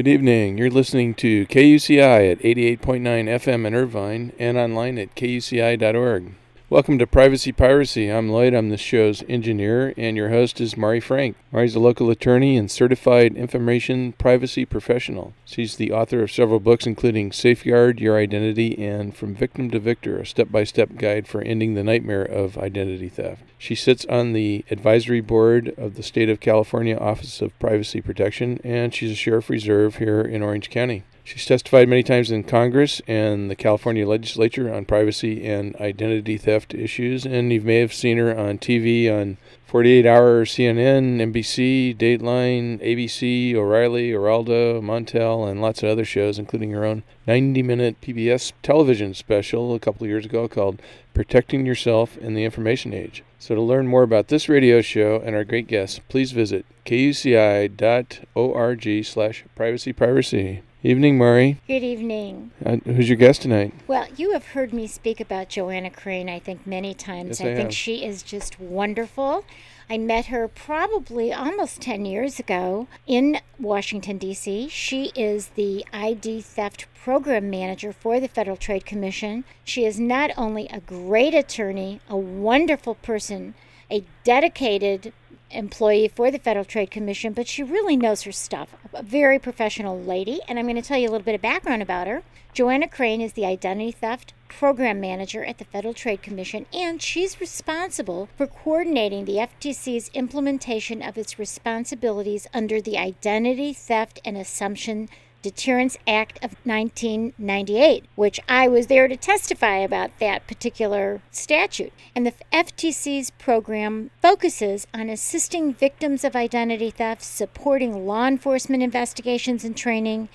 Good evening. You're listening to KUCI at 88.9 FM in Irvine and online at kuci.org. Welcome to Privacy Piracy. I'm Lloyd. I'm the show's engineer, and your host is Mari Frank. Mari's a local attorney and certified information privacy professional. She's the author of several books, including Safeguard Your Identity and From Victim to Victor, a step by step guide for ending the nightmare of identity theft. She sits on the advisory board of the State of California Office of Privacy Protection, and she's a sheriff reserve here in Orange County. She's testified many times in Congress and the California legislature on privacy and identity theft issues, and you may have seen her on TV on 48 Hour, CNN, NBC, Dateline, ABC, O'Reilly, Geraldo, Montel, and lots of other shows, including her own 90 minute PBS television special a couple of years ago called Protecting Yourself in the Information Age. So, to learn more about this radio show and our great guests, please visit kuci.org slash privacypiracy. Evening, Mari. Good evening. Uh, who's your guest tonight? Well, you have heard me speak about Joanna Crane, I think, many times. Yes, I think have. she is just wonderful. I met her probably almost 10 years ago in Washington, D.C. She is the ID theft program manager for the Federal Trade Commission. She is not only a great attorney, a wonderful person, a dedicated employee for the Federal Trade Commission, but she really knows her stuff. A very professional lady, and I'm going to tell you a little bit of background about her. Joanna Crane is the identity theft program manager at the Federal Trade Commission, and she's responsible for coordinating the FTC's implementation of its responsibilities under the Identity Theft and Assumption Deterrence Act of 1998, which I was there to testify about that particular statute. And the FTC's program focuses on assisting victims of identity theft, supporting law enforcement investigations and training,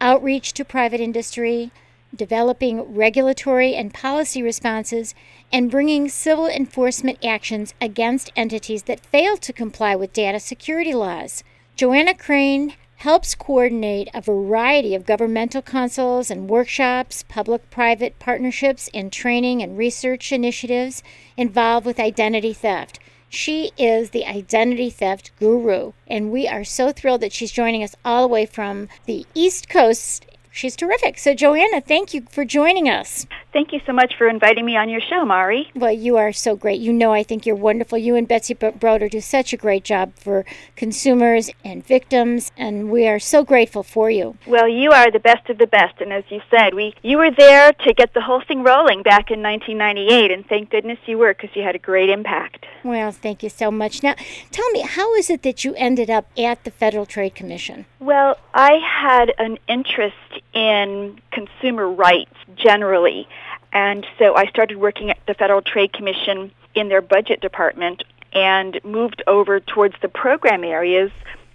outreach to private industry, developing regulatory and policy responses, and bringing civil enforcement actions against entities that fail to comply with data security laws. Joanna Crane helps coordinate a variety of governmental councils and workshops, public private partnerships, and training and research initiatives involved with identity theft. She is the identity theft guru, and we are so thrilled that she's joining us all the way from the East Coast. She's terrific. So, Joanna, thank you for joining us. Thank you so much for inviting me on your show, Mari. Well, you are so great. You know, I think you're wonderful. You and Betsy Broder do such a great job for consumers and victims, and we are so grateful for you. Well, you are the best of the best, and as you said, we you were there to get the whole thing rolling back in 1998, and thank goodness you were because you had a great impact. Well, thank you so much. Now, tell me, how is it that you ended up at the Federal Trade Commission? Well, I had an interest in consumer rights generally, and so I started working at the Federal Trade Commission in their budget department and moved over towards the program areas.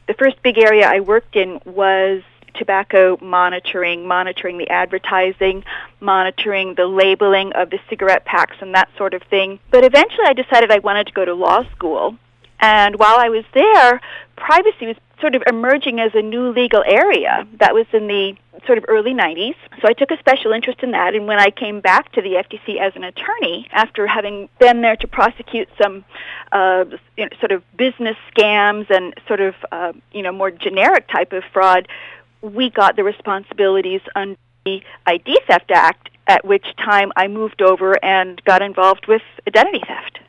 The first big area I worked in was tobacco monitoring, monitoring the advertising, monitoring the labeling of the cigarette packs and that sort of thing. But eventually I decided I wanted to go to law school. And while I was there, privacy was sort of emerging as a new legal area. That was in the sort of early 90s. So I took a special interest in that. And when I came back to the FTC as an attorney, after having been there to prosecute some uh, you know, sort of business scams and sort of uh, you know more generic type of fraud, we got the responsibilities under the ID Theft Act. At which time I moved over and got involved with identity theft.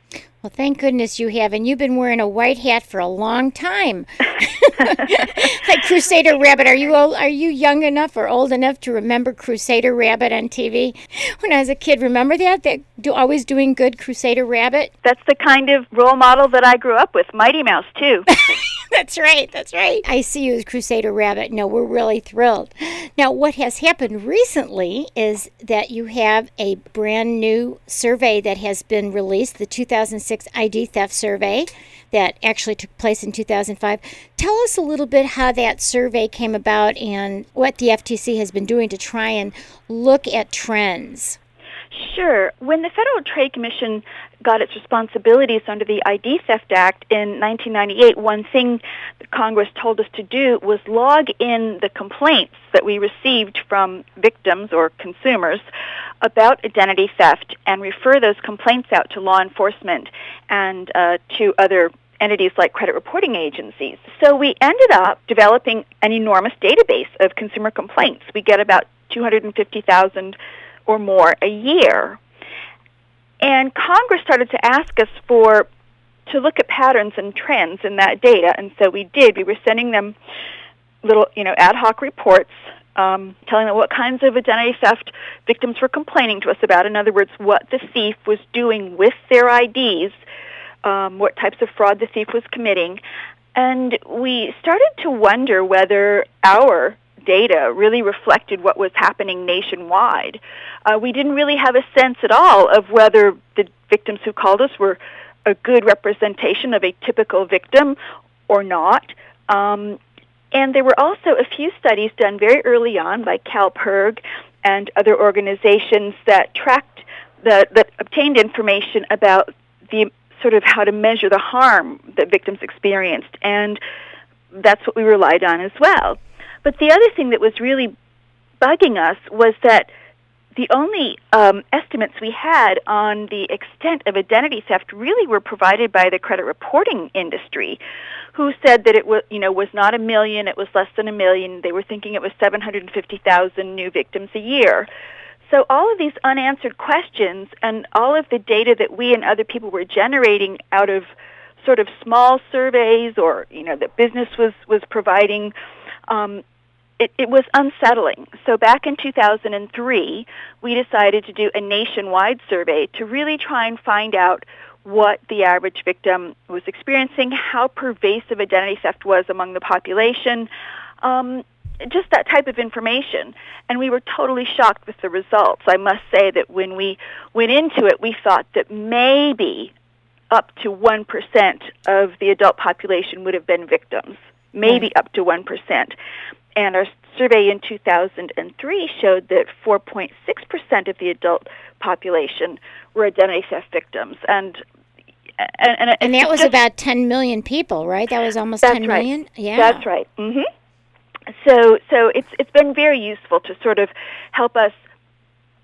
Well, thank goodness you have, and you've been wearing a white hat for a long time. like Crusader Rabbit, are you old, are you young enough or old enough to remember Crusader Rabbit on TV? When I was a kid, remember that? That do always doing good Crusader Rabbit. That's the kind of role model that I grew up with. Mighty Mouse too. that's right. That's right. I see you as Crusader Rabbit. No, we're really thrilled. Now, what has happened recently is that you have a brand new survey that has been released, the 2006 ID Theft Survey. that actually took place in 2005. Tell us a little bit how that survey came about and what the FTC has been doing to try and look at trends. Sure. When the Federal Trade Commission got its responsibilities under the ID Theft Act in 1998, one thing Congress told us to do was log in the complaints that we received from victims or consumers about identity theft and refer those complaints out to law enforcement and uh, to other entities like credit reporting agencies. So we ended up developing an enormous database of consumer complaints. We get about 250,000 or more a year. And Congress started to ask us for to look at patterns and trends in that data, and so we did. We were sending them little, you know, ad hoc reports um, telling them what kinds of identity theft victims were complaining to us about. In other words, what the thief was doing with their IDs, um, what types of fraud the thief was committing, and we started to wonder whether our data really reflected what was happening nationwide. Uh, we didn't really have a sense at all of whether the victims who called us were a good representation of a typical victim or not. Um, and there were also a few studies done very early on by CALPIRG and other organizations that tracked the, that obtained information about the sort of how to measure the harm that victims experienced, and that's what we relied on as well. But the other thing that was really bugging us was that the only um, estimates we had on the extent of identity theft really were provided by the credit reporting industry, who said that it was, you know, was not a million, it was less than a million. They were thinking it was 750,000 new victims a year. So all of these unanswered questions and all of the data that we and other people were generating out of sort of small surveys or you know that business was was providing um, it, it was unsettling. So back in 2003, we decided to do a nationwide survey to really try and find out what the average victim was experiencing, how pervasive identity theft was among the population, um, just that type of information. And we were totally shocked with the results. I must say that when we went into it, we thought that maybe up to 1% of the adult population would have been victims, maybe up to 1%. And our survey in 2003 showed that 4.6% of the adult population were identity theft victims. And and, and, and that was just, about 10 million people, right? That was almost 10 right. million. Yeah, that's right. Mm-hmm. So, so it's it's been very useful to sort of help us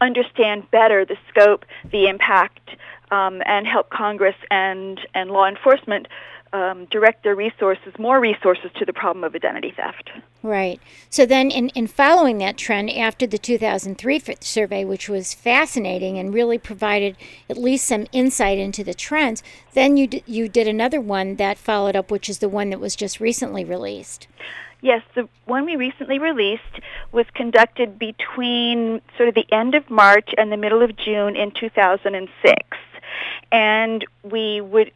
understand better the scope, the impact, um, and help Congress and and law enforcement um, direct their resources, more resources, to the problem of identity theft. Right. So then, in, in following that trend, after the 2003 survey, which was fascinating and really provided at least some insight into the trends, then you d- you did another one that followed up, which is the one that was just recently released. Yes, the one we recently released was conducted between sort of the end of March and the middle of June in 2006. And we would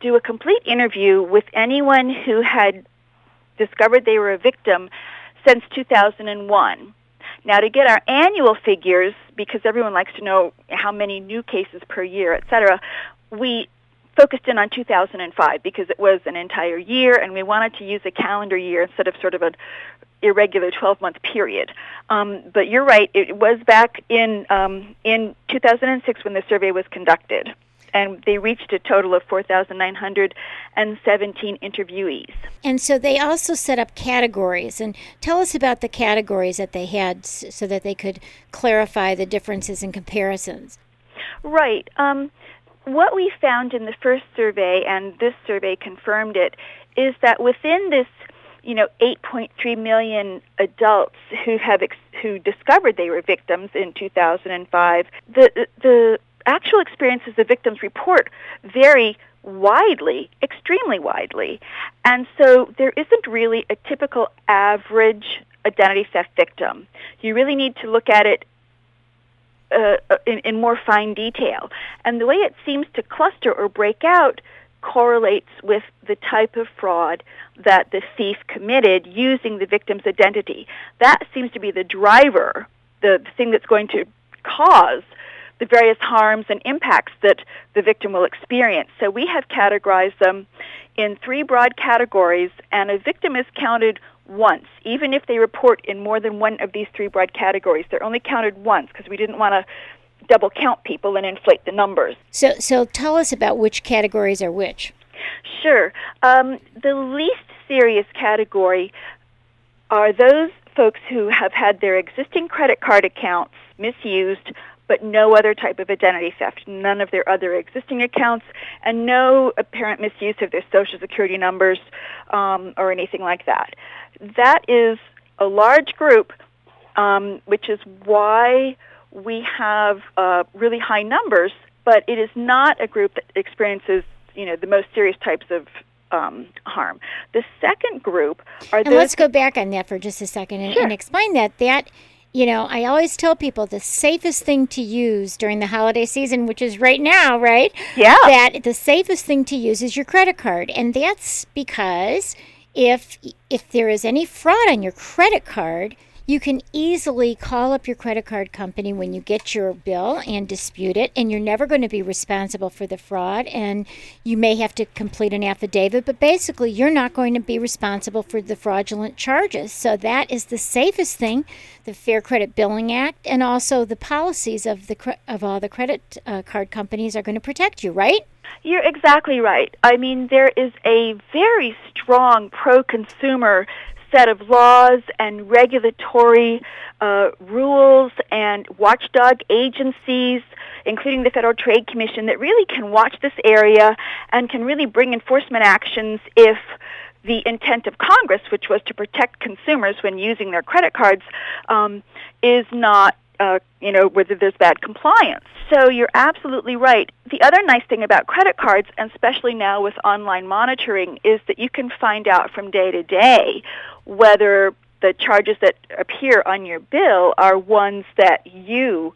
do a complete interview with anyone who had discovered they were a victim since 2001. Now, to get our annual figures, because everyone likes to know how many new cases per year, et cetera, we focused in on 2005 because it was an entire year and we wanted to use a calendar year instead of sort of an irregular 12 month period. Um, but you're right, it was back in, um, in 2006 when the survey was conducted and they reached a total of 4,917 interviewees. And so they also set up categories. And tell us about the categories that they had so that they could clarify the differences and comparisons. Right. Um, what we found in the first survey, and this survey confirmed it, is that within this you know 8.3 million adults who have ex- who discovered they were victims in 2005 the the actual experiences the victims report vary widely, extremely widely. And so there isn't really a typical average identity theft victim. You really need to look at it uh, uh, in, in more fine detail. And the way it seems to cluster or break out correlates with the type of fraud that the thief committed using the victim's identity. That seems to be the driver, the thing that's going to cause the various harms and impacts that the victim will experience. So we have categorized them in three broad categories, and a victim is counted once, even if they report in more than one of these three broad categories. They're only counted once because we didn't want to double count people and inflate the numbers. So, so tell us about which categories are which. Sure. Um, the least serious category are those folks who have had their existing credit card accounts misused but no other type of identity theft, none of their other existing accounts, and no apparent misuse of their social security numbers um, or anything like that. That is a large group, um, which is why we have uh, really high numbers, but it is not a group that experiences you know the most serious types of um, harm. The second group are and those. let's go back on that for just a second and, Sure. and explain that. That you know, I always tell people the safest thing to use during the holiday season, which is right now, right? Yeah. That the safest thing to use is your credit card, and that's because if if there is any fraud on your credit card, you can easily call up your credit card company when you get your bill and dispute it, and you're never going to be responsible for the fraud. And you may have to complete an affidavit, but basically, you're not going to be responsible for the fraudulent charges. So, that is the safest thing the Fair Credit Billing Act and also the policies of, the, of all the credit uh, card companies are going to protect you, right? You're exactly right. I mean, there is a very strong pro consumer set of laws and regulatory uh, rules and watchdog agencies, including the Federal Trade Commission, that really can watch this area and can really bring enforcement actions if the intent of Congress, which was to protect consumers when using their credit cards, um, is not, uh, you know, whether there's bad compliance. So you're absolutely right. The other nice thing about credit cards, and especially now with online monitoring, is that you can find out from day to day whether the charges that appear on your bill are ones that you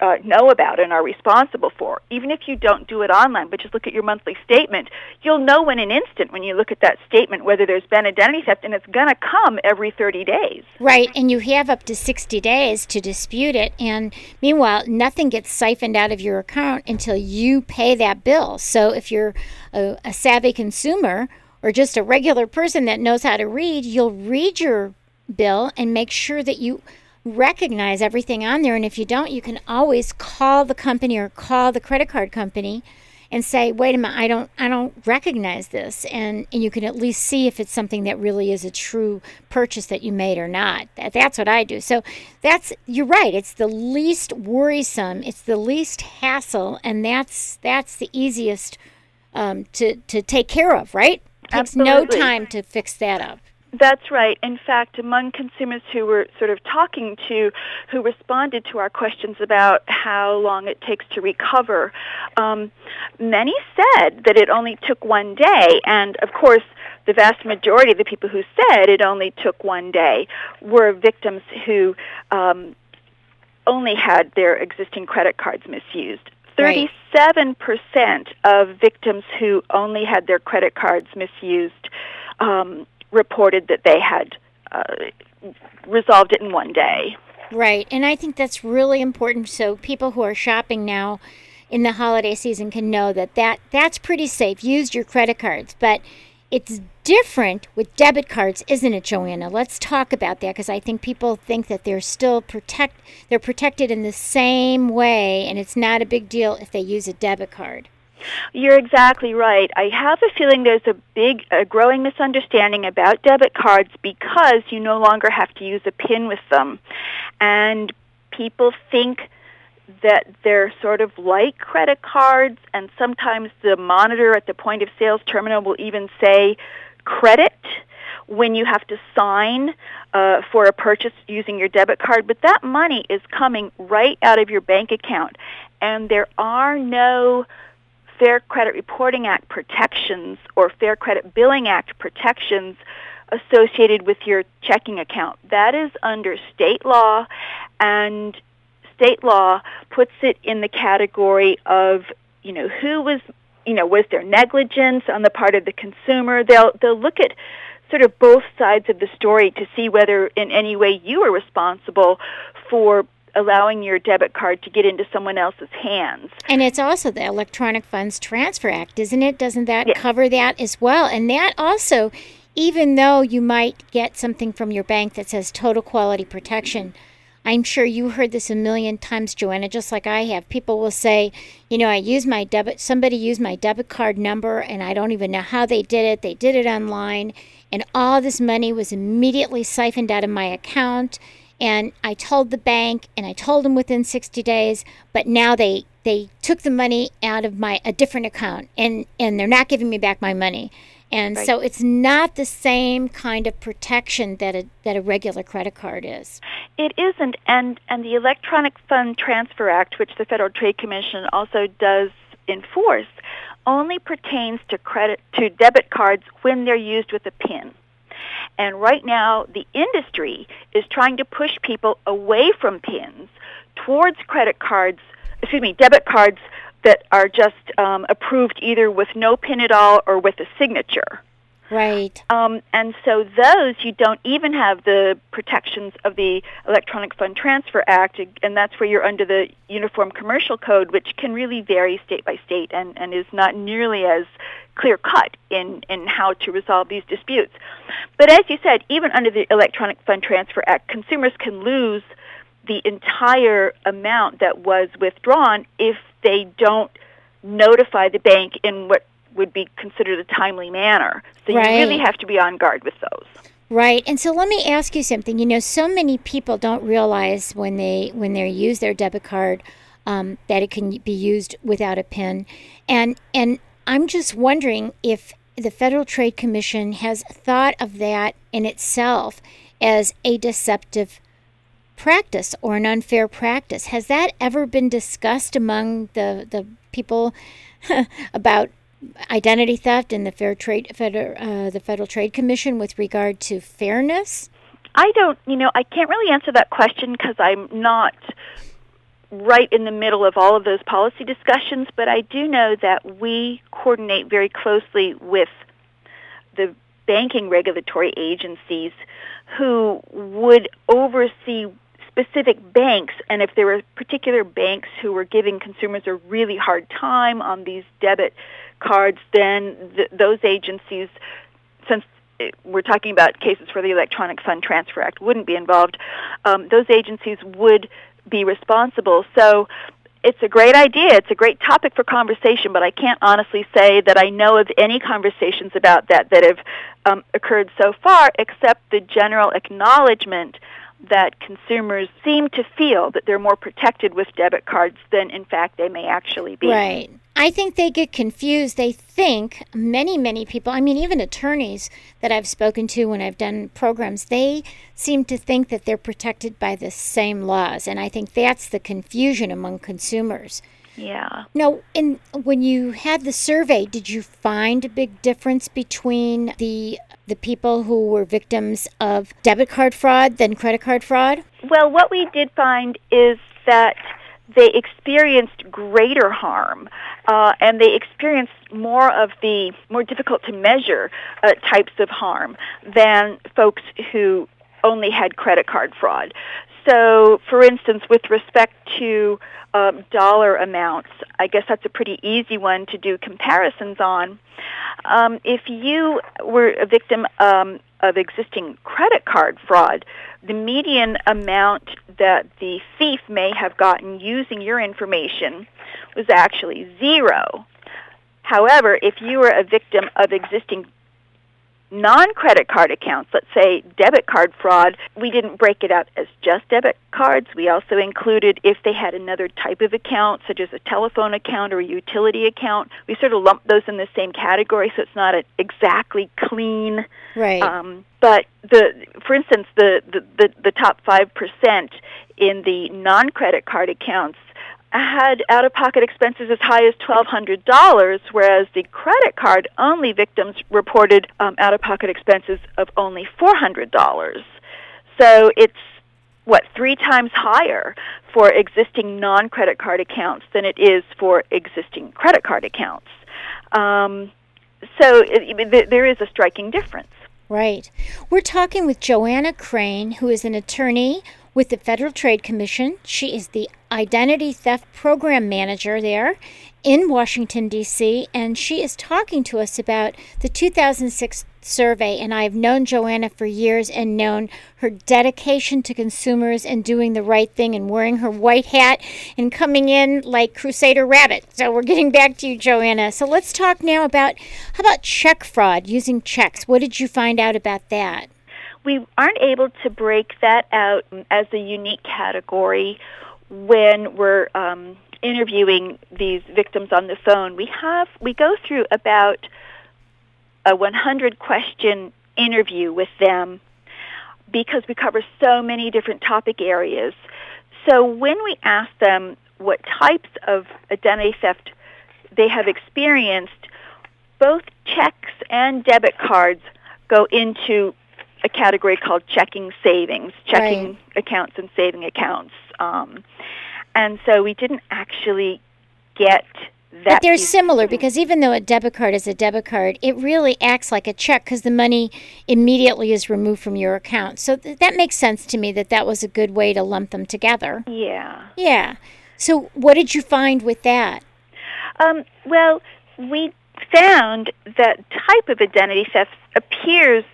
uh, know about and are responsible for. Even if you don't do it online, but just look at your monthly statement, you'll know in an instant when you look at that statement whether there's been identity theft, and it's going to come every 30 days. Right, and you have up to 60 days to dispute it. And meanwhile, nothing gets siphoned out of your account until you pay that bill. So if you're a, a savvy consumer or just a regular person that knows how to read, you'll read your bill and make sure that you recognize everything on there. And if you don't, you can always call the company or call the credit card company and say, "Wait a minute, I don't, I don't recognize this," and and you can at least see if it's something that really is a true purchase that you made or not. That, that's what I do. So that's you're right. It's the least worrisome. It's the least hassle, and that's that's the easiest um, to to take care of. Right? It Takes no time to fix that up. That's right. In fact, among consumers who were sort of talking to, who responded to our questions about how long it takes to recover, um, many said that it only took one day. And of course, the vast majority of the people who said it only took one day were victims who um, only had their existing credit cards misused. 37% of victims who only had their credit cards misused um, reported that they had uh, resolved it in one day. Right. And I think that's really important so people who are shopping now in the holiday season can know that, that that's pretty safe. Use your credit cards. But it's different with debit cards, isn't it, Joanna? Let's talk about that because I think people think that they're still protect they're protected in the same way and it's not a big deal if they use a debit card. You're exactly right. I have a feeling there's a big, a growing misunderstanding about debit cards because you no longer have to use a PIN with them. And people think that they're sort of like credit cards, and sometimes the monitor at the point of sales terminal will even say credit when you have to sign uh, for a purchase using your debit card. But that money is coming right out of your bank account, and there are no Fair Credit Reporting Act protections or Fair Credit Billing Act protections associated with your checking account. That is under state law, and state law puts it in the category of, you know, who was, you know, was there negligence on the part of the consumer? They'll they'll look at sort of both sides of the story to see whether in any way you are responsible for allowing your debit card to get into someone else's hands. And it's also the Electronic Funds Transfer Act, isn't it? Doesn't that yes. cover that as well? And that also, even though you might get something from your bank that says total quality protection, I'm sure you heard this a million times, Joanna, just like I have. People will say, you know, I use my debit, somebody used my debit card number and I don't even know how they did it. They did it online and all this money was immediately siphoned out of my account. And I told the bank and I told them within 60 days, but now they, they took the money out of my a different account and, and they're not giving me back my money. And right. so it's not the same kind of protection that a, that a regular credit card is. It isn't, and and the Electronic Fund Transfer Act, which the Federal Trade Commission also does enforce, only pertains to credit to debit cards when they're used with a PIN. And right now, the industry is trying to push people away from PINs towards credit cards, excuse me, debit cards that are just um, approved either with no pin at all or with a signature. Right. Um, and so those you don't even have the protections of the Electronic Fund Transfer Act, and that's where you're under the Uniform Commercial Code, which can really vary state by state and, and is not nearly as clear cut in, in how to resolve these disputes. But as you said, even under the Electronic Fund Transfer Act, consumers can lose the entire amount that was withdrawn if they don't notify the bank in what would be considered a timely manner. So right. you really have to be on guard with those. Right. And so let me ask you something. You know, so many people don't realize when they when they use their debit card um, that it can be used without a PIN. And and I'm just wondering if the Federal Trade Commission has thought of that in itself as a deceptive practice or an unfair practice. Has that ever been discussed among the, the people about identity theft and the Fair Trade uh, the Federal Trade Commission with regard to fairness? I don't, you know, I can't really answer that question because I'm not right in the middle of all of those policy discussions, but I do know that we coordinate very closely with the banking regulatory agencies who would oversee specific banks, and if there were particular banks who were giving consumers a really hard time on these debit cards, then th- those agencies, since we're talking about cases where the Electronic Fund Transfer Act wouldn't be involved, um, those agencies would be responsible. So it's a great idea. It's a great topic for conversation, but I can't honestly say that I know of any conversations about that that have um, occurred so far, except the general acknowledgement that consumers seem to feel that they're more protected with debit cards than in fact they may actually be. Right. I think they get confused. They think many, many people, I mean, even attorneys that I've spoken to when I've done programs, they seem to think that they're protected by the same laws. And I think that's the confusion among consumers. Yeah. Now, in when you had the survey, did you find a big difference between the the people who were victims of debit card fraud than credit card fraud? Well, what we did find is that they experienced greater harm, uh, and they experienced more of the more difficult to measure uh, types of harm than folks who only had credit card fraud. So, for instance, with respect to um, dollar amounts, I guess that's a pretty easy one to do comparisons on. Um, if you were a victim um, of existing credit card fraud, the median amount that the thief may have gotten using your information was actually zero. However, if you were a victim of existing non-credit card accounts, let's say debit card fraud, we didn't break it out as just debit cards. We also included if they had another type of account, such as a telephone account or a utility account. We sort of lumped those in the same category, so it's not an exactly clean. Right. Um, but the, for instance, the the, the, the top five percent in the non-credit card accounts had out of pocket expenses as high as $1,200, whereas the credit card only victims reported um, out of pocket expenses of only $400. So it's what three times higher for existing non-credit card accounts than it is for existing credit card accounts. Um, so it, there is a striking difference. Right. We're talking with Joanna Crane, who is an attorney with the Federal Trade Commission. She is the Identity Theft Program Manager there in Washington, D.C., and she is talking to us about the 2006 survey. And I've known Joanna for years and known her dedication to consumers and doing the right thing and wearing her white hat and coming in like Crusader Rabbit. So we're getting back to you, Joanna. So let's talk now about how about check fraud using checks? What did you find out about that? We aren't able to break that out as a unique category when we're um, interviewing these victims on the phone. We have we go through about a 100 question interview with them because we cover so many different topic areas. So when we ask them what types of identity theft they have experienced, both checks and debit cards go into a category called checking savings, checking Right. accounts and saving accounts. Um, and so we didn't actually get that. But they're similar because even though a debit card is a debit card, it really acts like a check because the money immediately is removed from your account. So th- that makes sense to me that that was a good way to lump them together. Yeah. Yeah. So what did you find with that? Um, well, we found that type of identity theft appears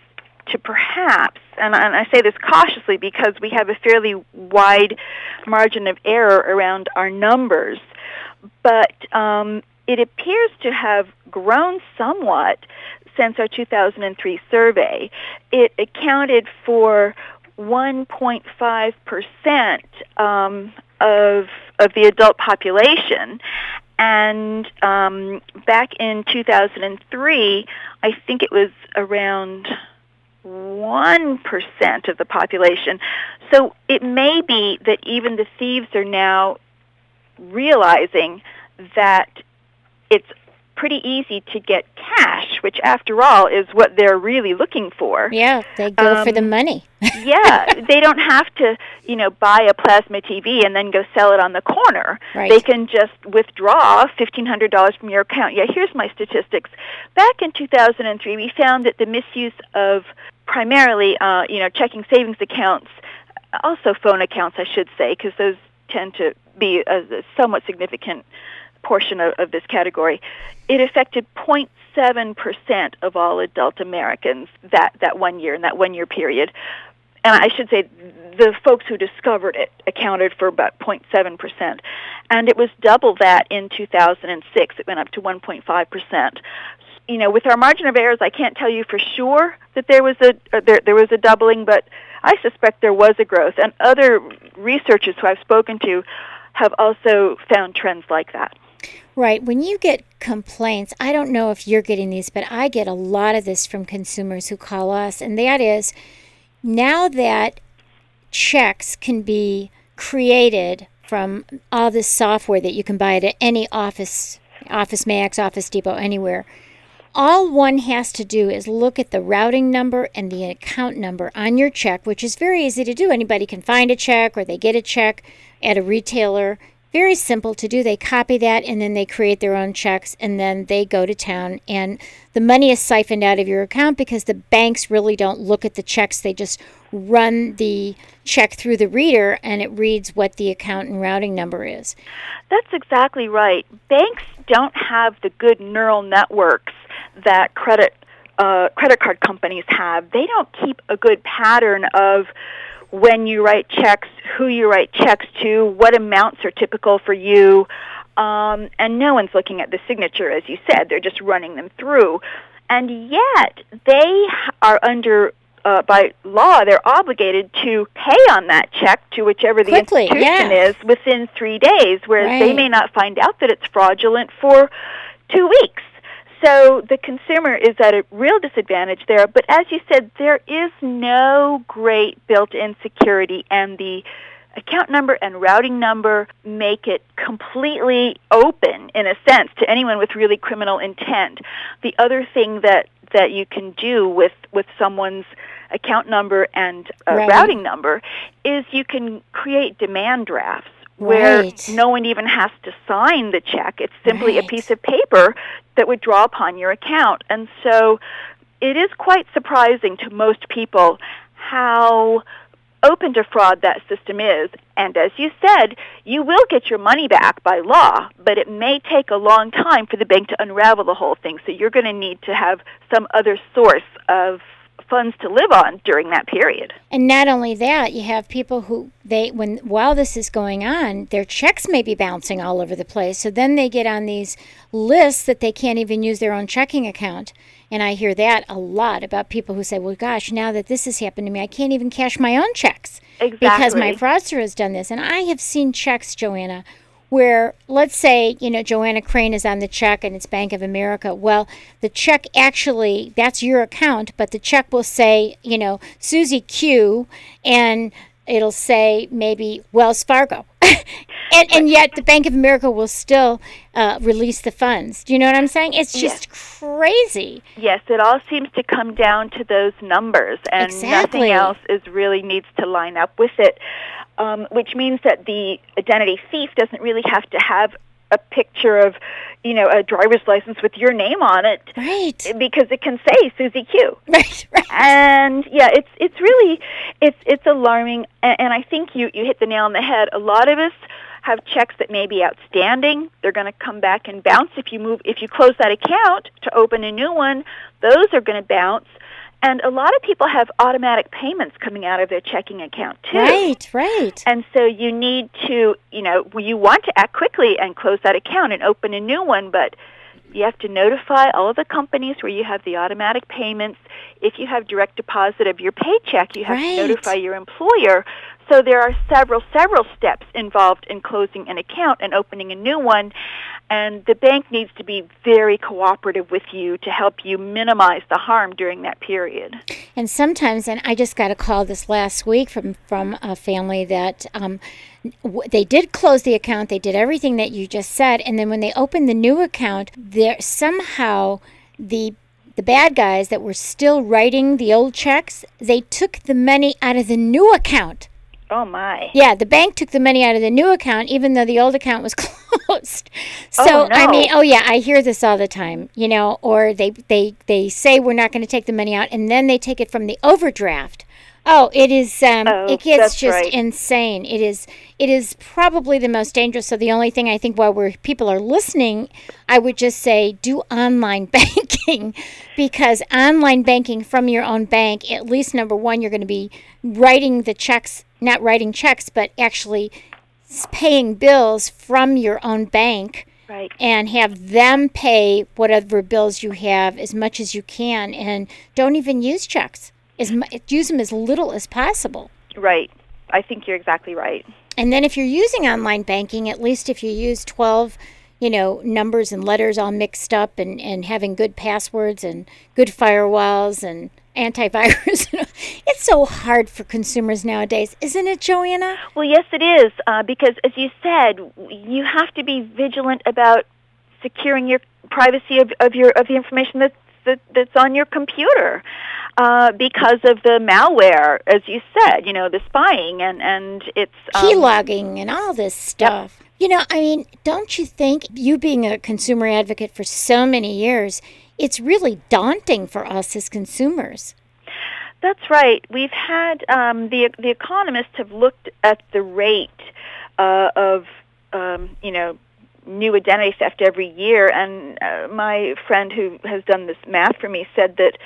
to perhaps, and, and I say this cautiously because we have a fairly wide margin of error around our numbers, but um, it appears to have grown somewhat since our 2003 survey. It accounted for 1.5 percent um, of of the adult population, and um, back in 2003, I think it was around one percent of the population. So it may be that even the thieves are now realizing that it's pretty easy to get which after all is what they're really looking for. Yeah, they go for the Um, money. yeah, they don't have to, you know, buy a plasma TV and then go sell it on the corner. Right. They can just withdraw $1500 from your account. Yeah, here's my statistics. Back in 2003, we found that the misuse of primarily, uh, you know, checking savings accounts, also phone accounts, I should say, because those tend to be a, a somewhat significant portion of, of this category. It affected 0.7% of all adult Americans that, that one year, in that one year period. And I should say the folks who discovered it accounted for about 0.7%. And it was double that in 2006. It went up to 1.5%. You know, with our margin of errors, I can't tell you for sure that there was a uh, there, there was a doubling, but I suspect there was a growth. And other researchers who I've spoken to have also found trends like that. Right. When you get complaints, I don't know if you're getting these, but I get a lot of this from consumers who call us, and that is now that checks can be created from all this software that you can buy at any office, Office Max, Office Depot, anywhere. All one has to do is look at the routing number and the account number on your check, which is very easy to do. Anybody can find a check or they get a check at a retailer. Very simple to do. They copy that and then they create their own checks and then they go to town and the money is siphoned out of your account because the banks really don't look at the checks. They just run the check through the reader and it reads what the account and routing number is. That's exactly right. Banks don't have the good neural networks that credit uh, credit card companies have. They don't keep a good pattern of when you write checks, who you write checks to, what amounts are typical for you, um, and no one's looking at the signature, as you said. They're just running them through, and yet they are under uh, by law, they're obligated to pay on that check to whichever the Quickly, institution yeah. is within three days, whereas they may not find out that it's fraudulent for two weeks. So the consumer is at a real disadvantage there. But as you said, there is no great built-in security, and the account number and routing number make it completely open, in a sense, to anyone with really criminal intent. The other thing that that you can do with with someone's account number and uh, Right. routing number is you can create demand drafts where Right. no one even has to sign the check. It's simply Right. a piece of paper that would draw upon your account. And so it is quite surprising to most people how open to fraud that system is. And as you said, you will get your money back by law, but it may take a long time for the bank to unravel the whole thing. So you're going to need to have some other source of funds to live on during that period. And not only that, you have people who they when while this is going on, their checks may be bouncing all over the place. So then they get on these lists that they can't even use their own checking account. And I hear that a lot about people who say, "Well, gosh, now that this has happened to me, I can't even cash my own checks exactly. because my fraudster has done this." And I have seen checks, Joanna, where let's say you know Joanna Crane is on the check and it's Bank of America. Well, the check actually that's your account, but the check will say you know Susie Q, and it'll say maybe Wells Fargo. and, and yet the Bank of America will still uh, release the funds. Do you know what I'm saying? It's just yes. crazy. Yes, it all seems to come down to those numbers, and exactly. nothing else is really needs to line up with it um, which means that the identity thief doesn't really have to have a picture of, you know, a driver's license with your name on it, right? Because it can say Susie Q, right? Right. And yeah, it's it's really it's it's alarming, and, and I think you you hit the nail on the head. A lot of us have checks that may be outstanding. They're going to come back and bounce if you move if you close that account to open a new one. Those are going to bounce. And a lot of people have automatic payments coming out of their checking account too. Right, right. And so you need to, you know, you want to act quickly and close that account and open a new one, but you have to notify all of the companies where you have the automatic payments. If you have direct deposit of your paycheck, you have right. to notify your employer. So there are several, several steps involved in closing an account and opening a new one and the bank needs to be very cooperative with you to help you minimize the harm during that period. And sometimes, and I just got a call this last week from from a family that um, w- they did close the account, they did everything that you just said, and then when they opened the new account, there somehow the the bad guys that were still writing the old checks, they took the money out of the new account. Oh my. Yeah, the bank took the money out of the new account even though the old account was closed. So oh, no. I mean, oh yeah, I hear this all the time, you know, or they they they say we're not going to take the money out and then they take it from the overdraft. Oh, it is um oh, it gets just right. insane. It is it is probably the most dangerous. So the only thing I think while we're people are listening, I would just say do online banking because online banking from your own bank, at least number 1 you're going to be writing the checks not writing checks, but actually paying bills from your own bank. Right. And have them pay whatever bills you have as much as you can, and don't even use checks. As mu- use them as little as possible. Right. I think you're exactly right. And then if you're using online banking, at least if you use 12 you know, numbers and letters all mixed up and, and having good passwords and good firewalls and antivirus. it's so hard for consumers nowadays, isn't it, Joanna? Well, yes, it is, uh, because as you said, you have to be vigilant about securing your privacy of, of your of the information that's that, that's on your computer. Uh, because of the malware, as you said, you know, the spying and and it's um, keylogging and all this stuff. You know, I mean, don't you think you being a consumer advocate for so many years, it's really daunting for us as consumers. That's right. We've had um, the the economists have looked at the rate uh, of um, you know new identity theft every year, and uh, my friend who has done this math for me said that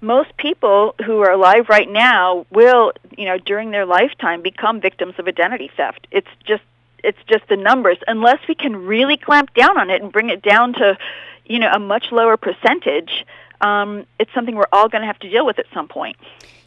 most people who are alive right now will you know during their lifetime become victims of identity theft. It's just it's just the numbers unless we can really clamp down on it and bring it down to you know, a much lower percentage, um, it's something we're all going to have to deal with at some point.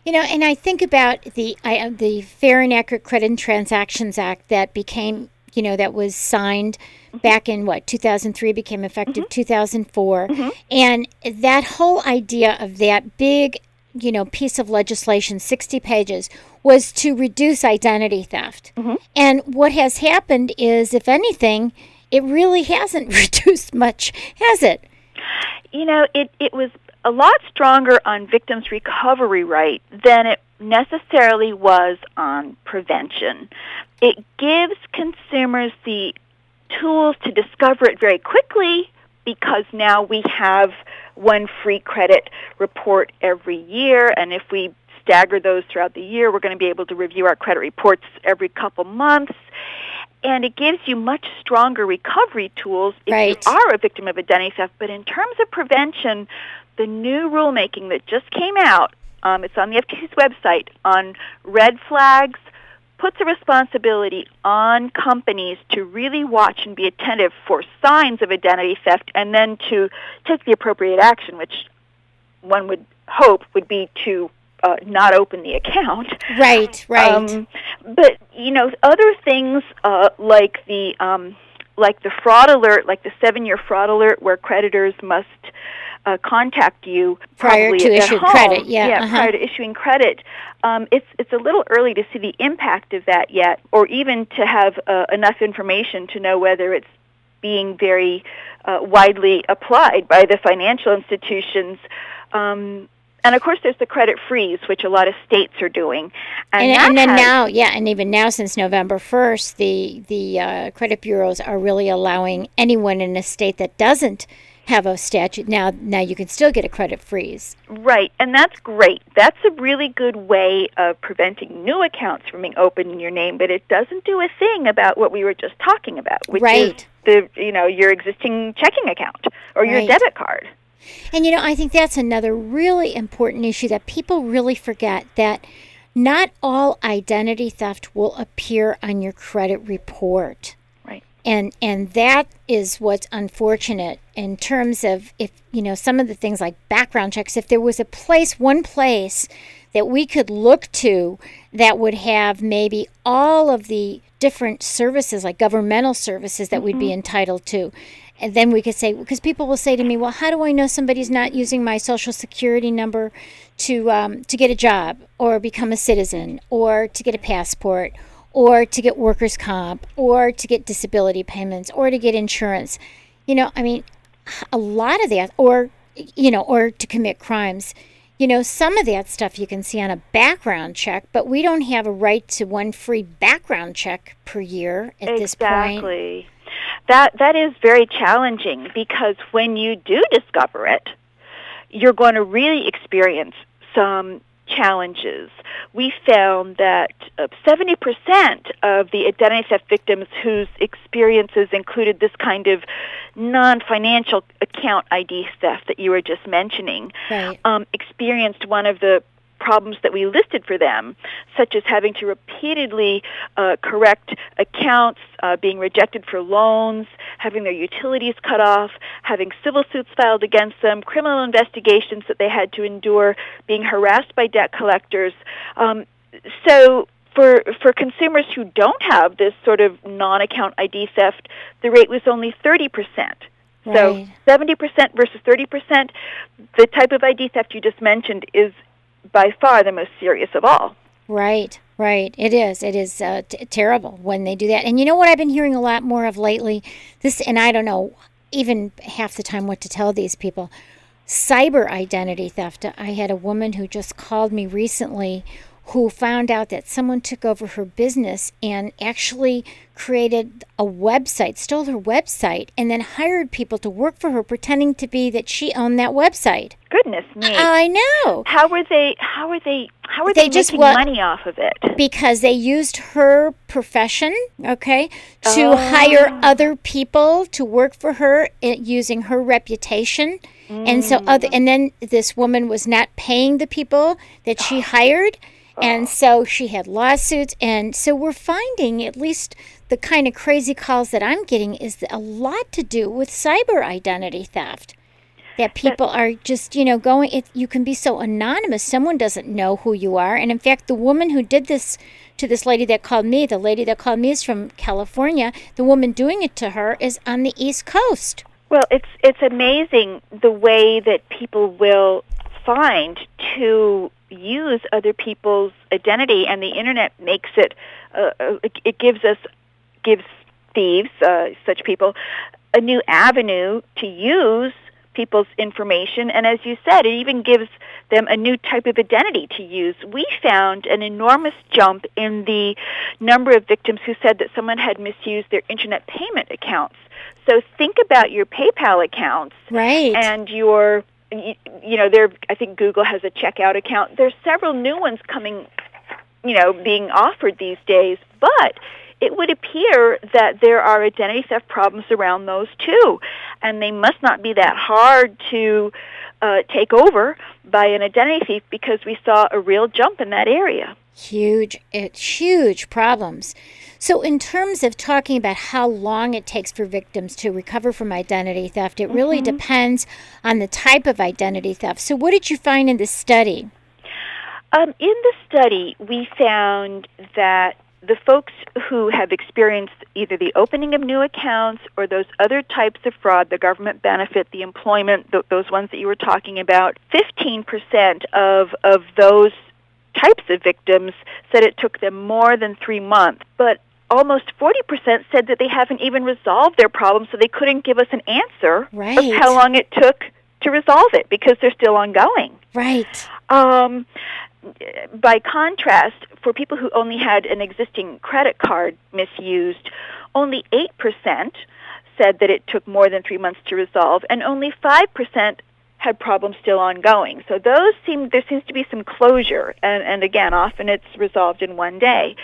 You know, and I think about the I, uh, the Fair and Accurate Credit and Transactions Act that became, you know, that was signed mm-hmm. back in what 2003 became effective mm-hmm. 2004, mm-hmm. and that whole idea of that big, you know, piece of legislation, 60 pages, was to reduce identity theft. Mm-hmm. And what has happened is, if anything, it really hasn't reduced much, has it? You know, it, it was a lot stronger on victims' recovery right than it necessarily was on prevention. It gives consumers the tools to discover it very quickly because now we have one free credit report every year, and if we stagger those throughout the year. We're going to be able to review our credit reports every couple months. And it gives you much stronger recovery tools if Right. you are a victim of identity theft. But in terms of prevention, the new rulemaking that just came out, um, it's on the FTC's website, on red flags, puts a responsibility on companies to really watch and be attentive for signs of identity theft and then to take the appropriate action, which one would hope would be to uh, not open the account. Right, right. Um, but you know, other things uh, like the um, like the fraud alert, like the seven-year fraud alert, where creditors must uh, contact you Prior probably to home. credit, yeah, yeah, uh-huh. prior to issuing credit. Um, it's it's a little early to see the impact of that yet, or even to have uh, enough information to know whether it's being very uh, widely applied by the financial institutions. Um, and of course, there's the credit freeze, which a lot of states are doing. and, that and then has- now, yeah, and even now since November first, the the uh, credit bureaus are really allowing anyone in a state that doesn't have a statute now. Now you can still get a credit freeze. Right, and that's great. That's a really good way of preventing new accounts from being opened in your name, but it doesn't do a thing about what we were just talking about, which Right. is the you know your existing checking account or your Right. debit card. And you know, I think that's another really important issue that people really forget that not all identity theft will appear on your credit report. And and that is what's unfortunate in terms of if you know some of the things like background checks if there was a place one place that we could look to that would have maybe all of the different services like governmental services that we'd be entitled to and then we could say because people will say to me well how do i know somebody's not using my social security number to um, to get a job or become a citizen or to get a passport or to get workers comp or to get disability payments or to get insurance. You know i mean a lot of that or you know or to commit crimes. You know some of that stuff you can see on a background check but we don't have a right to one free background check per year at this point. Exactly. That that is very challenging because when you do discover it, you're going to really experience some challenges. We found that uh, 70% of the identity theft victims whose experiences included this kind of non-financial account ID theft that you were just mentioning Right. um, experienced one of the problems that we listed for them, such as having to repeatedly uh, correct accounts, uh, being rejected for loans, having their utilities cut off, having civil suits filed against them, criminal investigations that they had to endure, being harassed by debt collectors. Um, so for for consumers who don't have this sort of non-account ID theft, the rate was only 30 percent. So 70% versus 30%, the type of ID theft you just mentioned is by far the most serious of all. Right, right. It is. It is uh, t- terrible when they do that. And you know what I've been hearing a lot more of lately? This, and I don't know even half the time what to tell these people. Cyber identity theft. I had a woman who just called me recently who found out that someone took over her business and actually created a website, stole her website, and then hired people to work for her pretending to be that she owned that website. Goodness me. I know. how were they how were they how were They they, just making wa- money off of it? because they used her profession, okay, to Oh. hire other people to work for her eh, using her reputation. And so other mm. and then this woman was not paying the people that she hired. And oh. so she had lawsuits and so we're finding at least the kind of crazy calls that I'm getting is a lot to do with cyber identity theft. That people are just you know going it you can be so anonymous someone doesn't know who you are. And in fact the woman who did this to this lady that called me the lady that called me is from california the woman doing it to her is on the east coast. Well, it's it's amazing the way that people will find to use other people's identity, and the internet makes it. Uh, uh, it, it gives us gives thieves, uh, such people, a new avenue to use people's information, and as you said, it even gives them a new type of identity to use. We found an enormous jump in the number of victims who said that someone had misused their internet payment accounts. So think about your PayPal accounts right and your you know, there. I think Google has a checkout account. There's several new ones coming, you know, being offered these days. But it would appear that there are identity theft problems around those too, and they must not be that hard to uh, take over by an identity thief because we saw a real jump in that area. Huge, it's huge problems. So, in terms of talking about how long it takes for victims to recover from identity theft, it really mm-hmm. depends on the type of identity theft. So, what did you find in this study? Um, in the study, we found that the folks who have experienced either the opening of new accounts or those other types of fraud, the government benefit, the employment, th- those ones that you were talking about, 15% of, of those types of victims said it took them more than three months. But almost 40% said that they haven't even resolved their problem, so they couldn't give us an answer right. of how long it took to resolve it because they're still ongoing. Right. Um, by contrast, for people who only had an existing credit card misused, only 8% said that it took more than three months to resolve, and only 5% had problems still ongoing. So those seem there seems to be some closure, and, and again, often it's resolved in one day.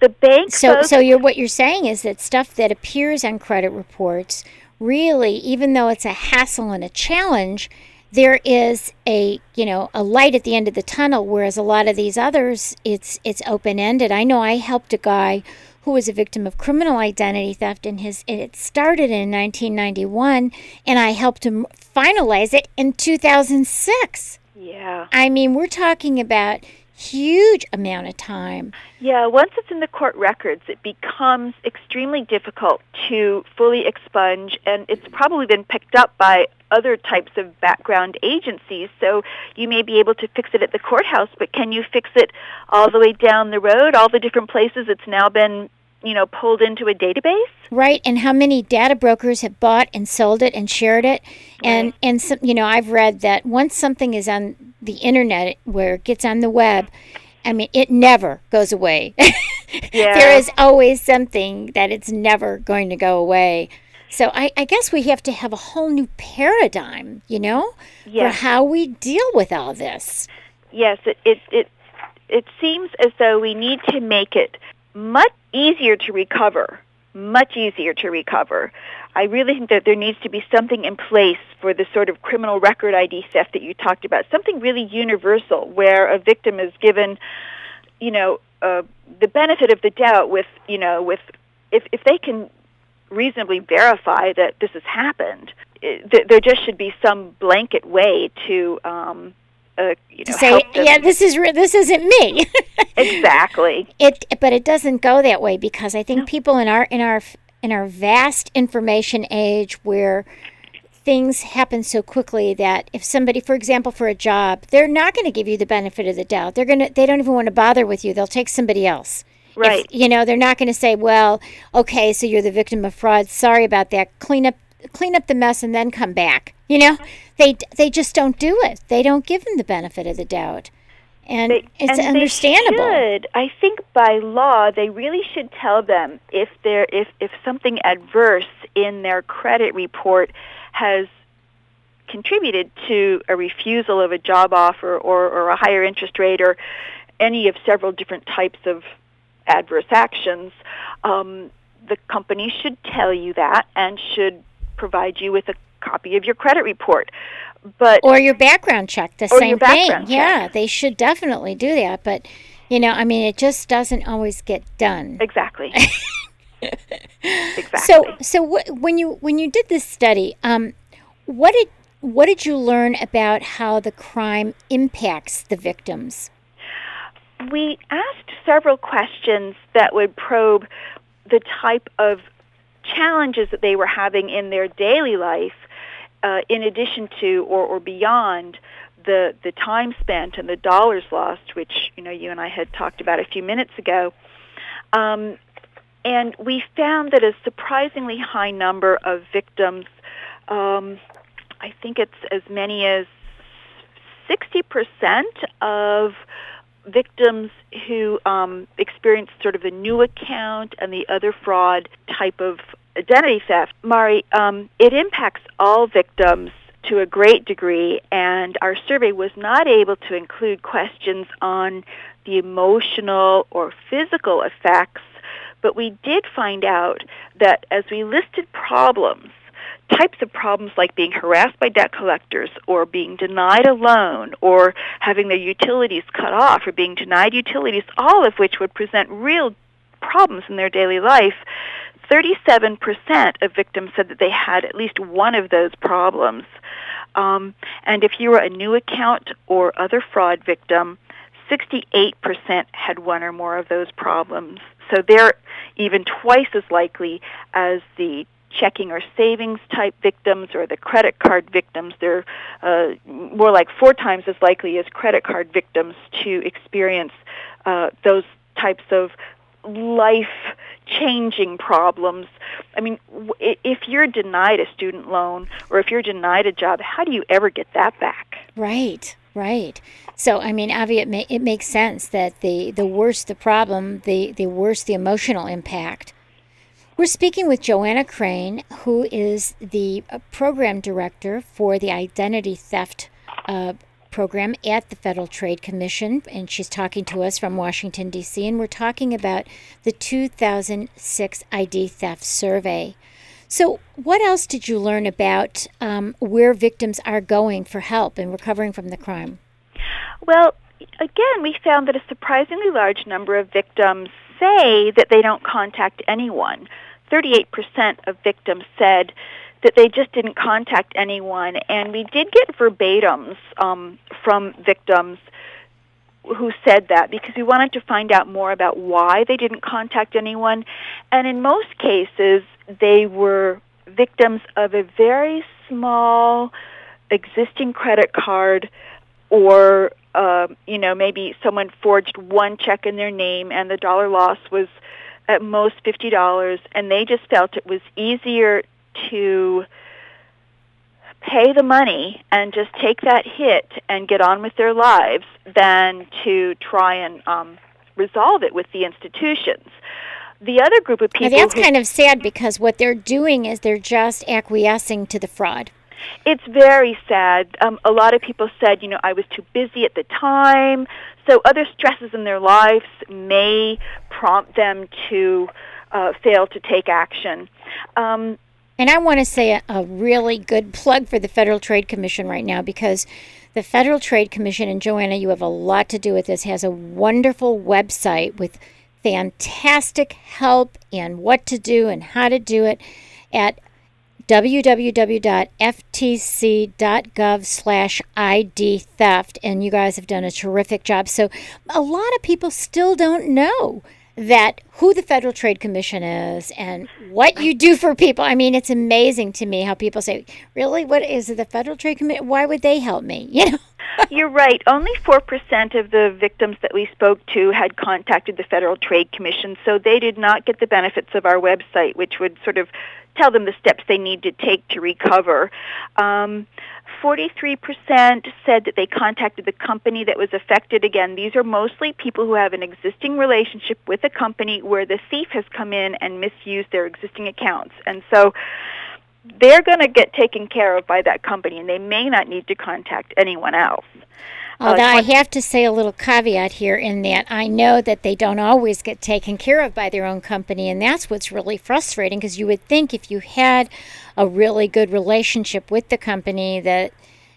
The bank. So, folks, so you're what you're saying is that stuff that appears on credit reports, really, even though it's a hassle and a challenge, there is a you know a light at the end of the tunnel whereas a lot of these others it's it's open ended i know i helped a guy who was a victim of criminal identity theft and his it started in 1991 and i helped him finalize it in 2006 yeah. I mean we're talking about huge amount of time. Yeah, once it's in the court records, it becomes extremely difficult to fully expunge, and it's probably been picked up by other types of background agencies. So you may be able to fix it at the courthouse, but can you fix it all the way down the road, all the different places it's now been you know pulled into a database right and how many data brokers have bought and sold it and shared it and right. and some, you know i've read that once something is on the internet where it gets on the web, I mean, it never goes away. yeah. There is always something that it's never going to go away. So I, I, guess we have to have a whole new paradigm, you know, yes. for how we deal with all this. Yes, it, it it it seems as though we need to make it much easier to recover, much easier to recover. I really think that there needs to be something in place for the sort of criminal record ID theft that you talked about, something really universal where a victim is given, you know, uh, the benefit of the doubt with, you know, with if if they can reasonably verify that this has happened, it, there just should be some blanket way to um, uh, you know, say, yeah, this is re- this isn't me. exactly. It, but it doesn't go that way because I think no. people in our in our in our vast information age where things happen so quickly that if somebody for example for a job they're not going to give you the benefit of the doubt. They're going to they don't even want to bother with you. They'll take somebody else. Right. if, you know they're not going to say well okay so you're the victim of fraud. Sorry about that. Clean up clean up the mess and then come back you know they they just don't do it they don't give them the benefit of the doubt and they, it's and understandable. They should. I think by law they really should tell them if there if if something adverse in their credit report has contributed to a refusal of a job offer or, or a higher interest rate or any of several different types of adverse actions, um, the company should tell you that and should provide you with a copy of your credit report. But or your background check, the same thing. Check. Yeah, they should definitely do that. But you know, I mean, it just doesn't always get done. Exactly. exactly. So, so wh- when you when you did this study, um, what did what did you learn about how the crime impacts the victims? We asked several questions that would probe the type of challenges that they were having in their daily life uh, in addition to or, or beyond the the time spent and the dollars lost, which you know you and I had talked about a few minutes ago, um, and we found that a surprisingly high number of victims, um, I think it's as many as sixty percent of victims who um, experienced sort of the new account and the other fraud type of identity theft, Mari, um, it impacts all victims to a great degree, and our survey was not able to include questions on the emotional or physical effects, but we did find out that as we listed problems, types of problems like being harassed by debt collectors or being denied a loan or having their utilities cut off or being denied utilities, all of which would present real problems in their daily life, 37% of victims said that they had at least one of those problems. Um, and if you were a new account or other fraud victim, 68% had one or more of those problems. So they're even twice as likely as the checking or savings type victims or the credit card victims. They're uh, more like four times as likely as credit card victims to experience uh, those types of life changing problems. I mean, if you're denied a student loan or if you're denied a job, how do you ever get that back? Right, right. So, I mean, Avi, it, ma- it makes sense that the, the worse the problem, the, the worse the emotional impact. We're speaking with Joanna Crane, who is the uh, program director for the identity theft uh, program at the Federal Trade Commission, and she's talking to us from Washington, D.C., and we're talking about the 2006 ID theft survey. So, what else did you learn about um, where victims are going for help in recovering from the crime? Well, again, we found that a surprisingly large number of victims say that they don't contact anyone. 38% of victims said that they just didn't contact anyone. And we did get verbatims um, from victims who said that because we wanted to find out more about why they didn't contact anyone. And in most cases, they were victims of a very small existing credit card or uh, you know maybe someone forged one check in their name and the dollar loss was at most fifty dollars and they just felt it was easier to pay the money and just take that hit and get on with their lives than to try and um, resolve it with the institutions. The other group of people. Now that's who, kind of sad because what they're doing is they're just acquiescing to the fraud. It's very sad. Um, a lot of people said, you know, I was too busy at the time. So other stresses in their lives may prompt them to uh, fail to take action. Um, and I want to say a, a, really good plug for the Federal Trade Commission right now because the Federal Trade Commission, and Joanna, you have a lot to do with this, has a wonderful website with fantastic help and what to do and how to do it at www.ftc.gov slash ID theft. And you guys have done a terrific job. So a lot of people still don't know that who the Federal Trade Commission is and what you do for people. I mean, it's amazing to me how people say, "Really, what is it? The Federal Trade Commission? Why would they help me?" You know. You're right. Only 4% of the victims that we spoke to had contacted the Federal Trade Commission, so they did not get the benefits of our website, which would sort of tell them the steps they need to take to recover. Um, 43% said that they contacted the company that was affected. Again, these are mostly people who have an existing relationship with a company where the thief has come in and misused their existing accounts. And so they're going to get taken care of by that company and they may not need to contact anyone else. Although uh, I have to say a little caveat here in that I know that they don't always get taken care of by their own company, and that's what's really frustrating because you would think if you had a really good relationship with the company that,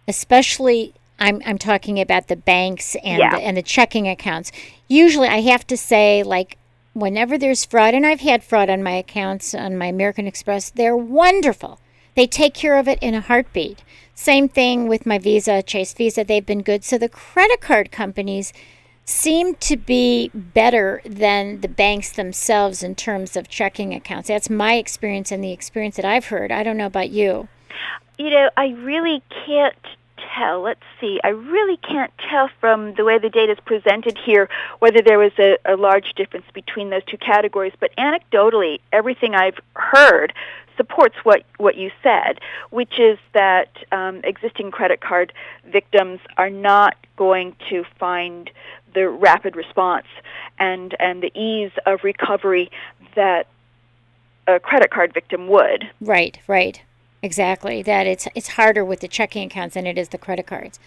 especially I'm, I'm talking about the banks and, yeah. the, and the checking accounts. Usually, I have to say, like, whenever there's fraud, and I've had fraud on my accounts on my American Express, they're wonderful. They take care of it in a heartbeat. Same thing with my Visa, Chase Visa, they've been good. So the credit card companies seem to be better than the banks themselves in terms of checking accounts. That's my experience and the experience that I've heard. I don't know about you. You know, I really can't tell. Let's see. I really can't tell from the way the data is presented here whether there was a, a large difference between those two categories. But anecdotally, everything I've heard supports what, what you said, which is that um, existing credit card victims are not going to find the rapid response and, and the ease of recovery that a credit card victim would. Right, right. Exactly. That it's it's harder with the checking accounts than it is the credit cards.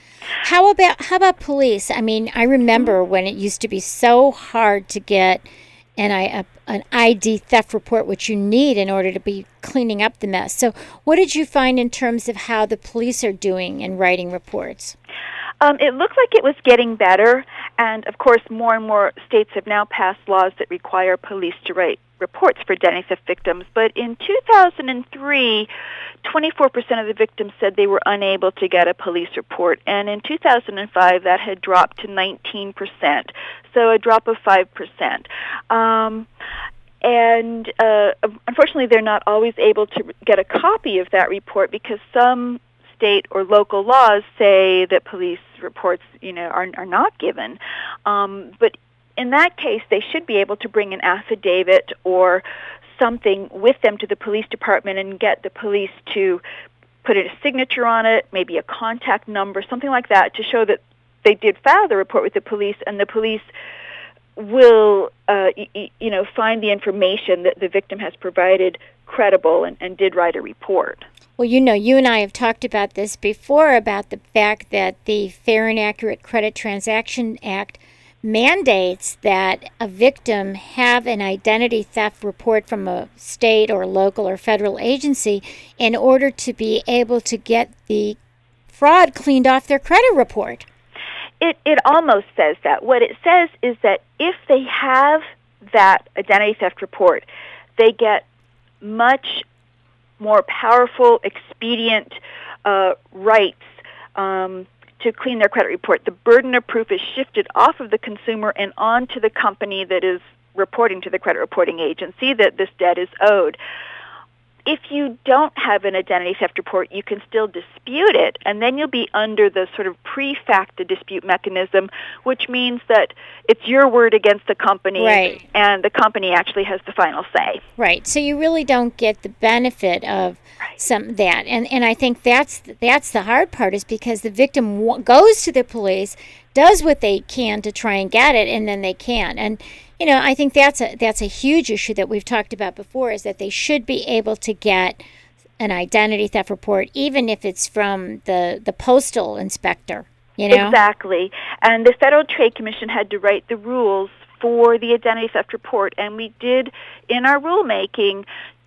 How about how about police? I mean, I remember mm-hmm. when it used to be so hard to get an, a, an ID theft report, which you need in order to be cleaning up the mess. So, what did you find in terms of how the police are doing in writing reports? Um, it looked like it was getting better, and of course, more and more states have now passed laws that require police to write reports for identity theft victims. But in 2003, 24% of the victims said they were unable to get a police report, and in 2005, that had dropped to 19%, so a drop of 5%. Um, and uh, unfortunately, they're not always able to get a copy of that report because some state or local laws say that police reports, you know, are are not given. Um, but in that case, they should be able to bring an affidavit or something with them to the police department and get the police to put a signature on it, maybe a contact number, something like that, to show that they did file the report with the police, and the police will, uh, y- you know, find the information that the victim has provided credible and, and did write a report. Well, you know, you and I have talked about this before about the fact that the Fair and Accurate Credit Transaction Act mandates that a victim have an identity theft report from a state or local or federal agency in order to be able to get the fraud cleaned off their credit report. It it almost says that. What it says is that if they have that identity theft report, they get much more powerful, expedient uh, rights um, to clean their credit report. The burden of proof is shifted off of the consumer and onto the company that is reporting to the credit reporting agency that this debt is owed if you don't have an identity theft report, you can still dispute it, and then you'll be under the sort of pre-facta dispute mechanism, which means that it's your word against the company, right. and the company actually has the final say. Right. So you really don't get the benefit of right. some that, and and I think that's that's the hard part is because the victim w- goes to the police, does what they can to try and get it, and then they can't, and you know, I think that's a that's a huge issue that we've talked about before is that they should be able to get an identity theft report even if it's from the the postal inspector, you know. Exactly. And the Federal Trade Commission had to write the rules for the identity theft report and we did in our rulemaking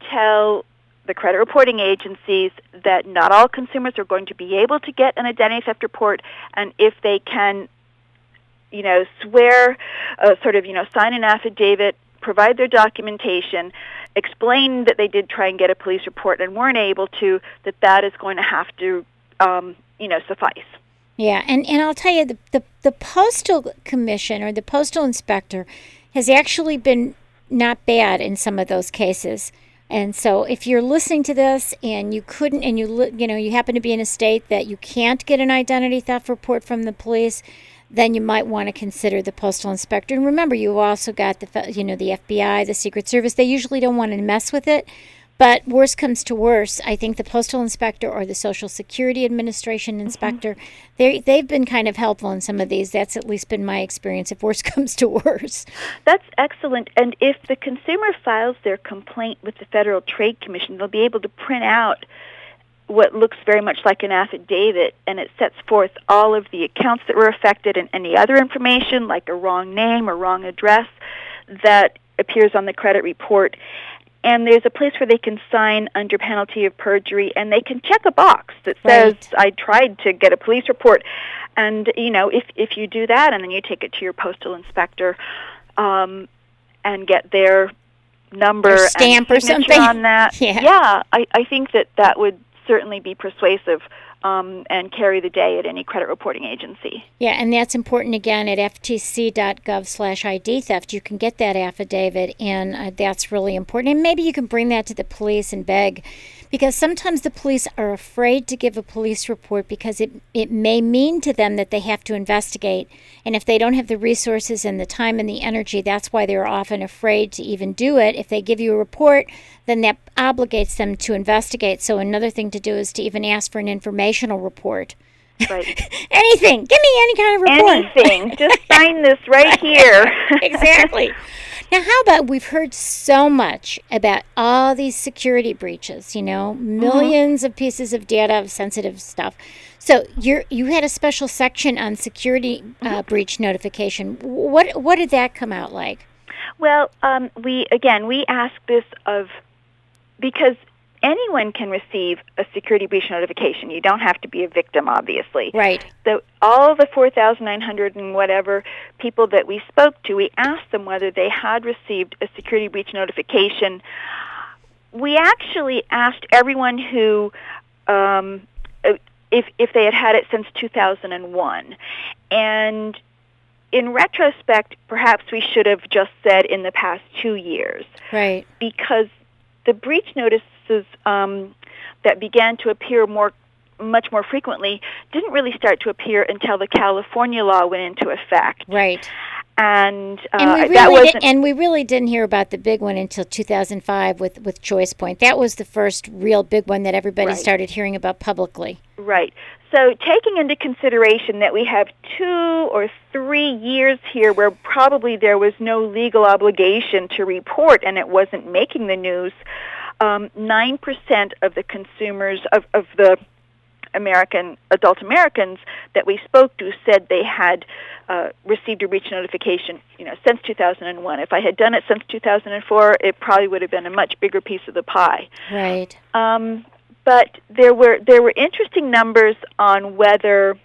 tell the credit reporting agencies that not all consumers are going to be able to get an identity theft report and if they can you know, swear, uh, sort of, you know, sign an affidavit, provide their documentation, explain that they did try and get a police report and weren't able to, that that is going to have to, um, you know, suffice. Yeah, and, and I'll tell you, the, the, the Postal Commission or the Postal Inspector has actually been not bad in some of those cases. And so if you're listening to this and you couldn't and you you know you happen to be in a state that you can't get an identity theft report from the police, then you might want to consider the postal inspector. And remember, you've also got the you know the FBI, the Secret Service. They usually don't want to mess with it. But worst comes to worst, I think the postal inspector or the Social Security Administration mm-hmm. inspector, mm-hmm. they they've been kind of helpful in some of these. That's at least been my experience. If worst comes to worst, that's excellent. And if the consumer files their complaint with the Federal Trade Commission, they'll be able to print out what looks very much like an affidavit, and it sets forth all of the accounts that were affected and any other information, like a wrong name or wrong address, that appears on the credit report. And there's a place where they can sign under penalty of perjury, and they can check a box that says, right. "I tried to get a police report." And you know, if if you do that, and then you take it to your postal inspector, um, and get their number or stamp or something on that, yeah, yeah I, I think that that would certainly be persuasive um, and carry the day at any credit reporting agency. Yeah, and that's important again at ftc.gov slash ID theft. You can get that affidavit, and uh, that's really important. And maybe you can bring that to the police and beg because sometimes the police are afraid to give a police report because it, it may mean to them that they have to investigate. And if they don't have the resources and the time and the energy, that's why they're often afraid to even do it. If they give you a report, then that obligates them to investigate. So another thing to do is to even ask for an informational report. Right. Anything. Give me any kind of report. Anything. Just sign this right here. exactly. Now, how about we've heard so much about all these security breaches, you know, 1000000s mm-hmm. of pieces of data of sensitive stuff. So you you had a special section on security uh, mm-hmm. breach notification. What what did that come out like? Well, um, we again we ask this of because anyone can receive a security breach notification. You don't have to be a victim, obviously. Right. So all the 4,900 and whatever people that we spoke to, we asked them whether they had received a security breach notification. We actually asked everyone who um, if if they had had it since 2001 and in retrospect perhaps we should have just said in the past 2 years right because the breach notices um, that began to appear more much more frequently didn't really start to appear until the California law went into effect right and, uh, and we really did, and we really didn't hear about the big one until 2005 with with ChoicePoint. That was the first real big one that everybody right. started hearing about publicly. Right. So taking into consideration that we have two or three years here where probably there was no legal obligation to report and it wasn't making the news, um, 9% of the consumers of, of the American adult Americans that we spoke to said they had uh, received a breach notification, you know, since 2001. If I had done it since 2004, it probably would have been a much bigger piece of the pie. Right. Um, but there were there were interesting numbers on whether.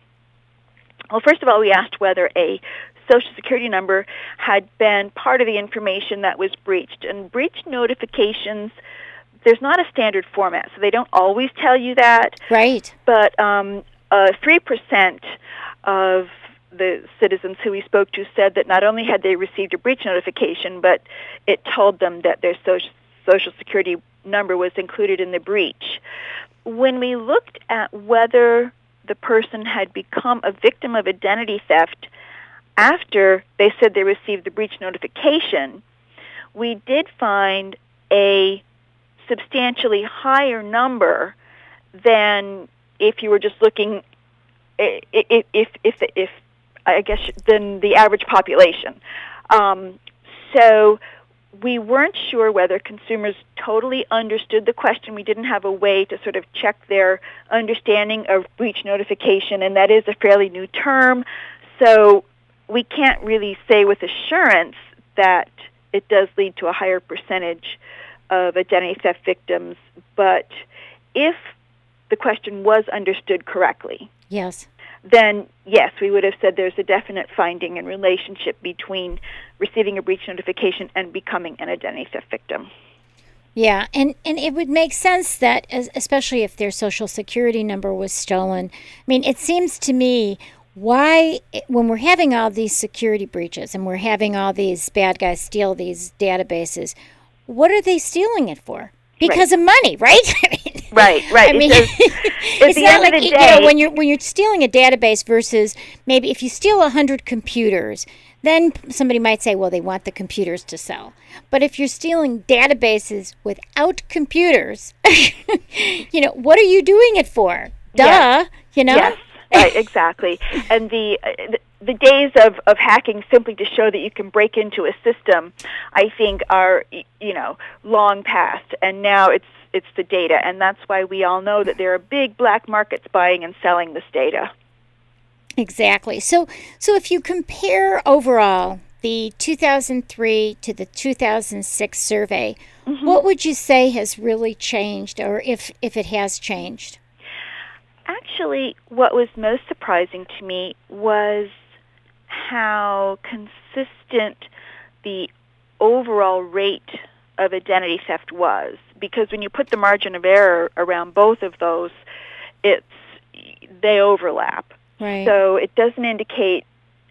Well, first of all, we asked whether a social security number had been part of the information that was breached, and breach notifications there's not a standard format, so they don't always tell you that. Right. But um, uh, 3% of the citizens who we spoke to said that not only had they received a breach notification, but it told them that their social, social security number was included in the breach. When we looked at whether the person had become a victim of identity theft after they said they received the breach notification, we did find a substantially higher number than if you were just looking if if if, if I guess than the average population. Um, so we weren't sure whether consumers totally understood the question. We didn't have a way to sort of check their understanding of breach notification, and that is a fairly new term. So we can't really say with assurance that it does lead to a higher percentage of identity theft victims, but if the question was understood correctly, yes, then yes, we would have said there's a definite finding and relationship between receiving a breach notification and becoming an identity theft victim. Yeah, and, and it would make sense that, especially if their social security number was stolen. I mean, it seems to me why, eh, when we're having all these security breaches and we're having all these bad guys steal these databases, what are they stealing it for? Because right. of money, right? right, right. I mean, it's not like you know when you're when you're stealing a database versus maybe if you steal a hundred computers, then somebody might say, well, they want the computers to sell. But if you're stealing databases without computers, you know, what are you doing it for? Duh, you know. Right, exactly. and the, uh, the days of, of hacking simply to show that you can break into a system, I think, are you know long past, and now it's it's the data, and that's why we all know that there are big black markets buying and selling this data. Exactly. So so if you compare overall the 2003 to the 2006 survey, mm-hmm. what would you say has really changed, or if if it has changed? Actually, what was most surprising to me was how consistent the overall rate of identity theft was. Because when you put the margin of error around both of those it's they overlap. Right. so it doesn't indicate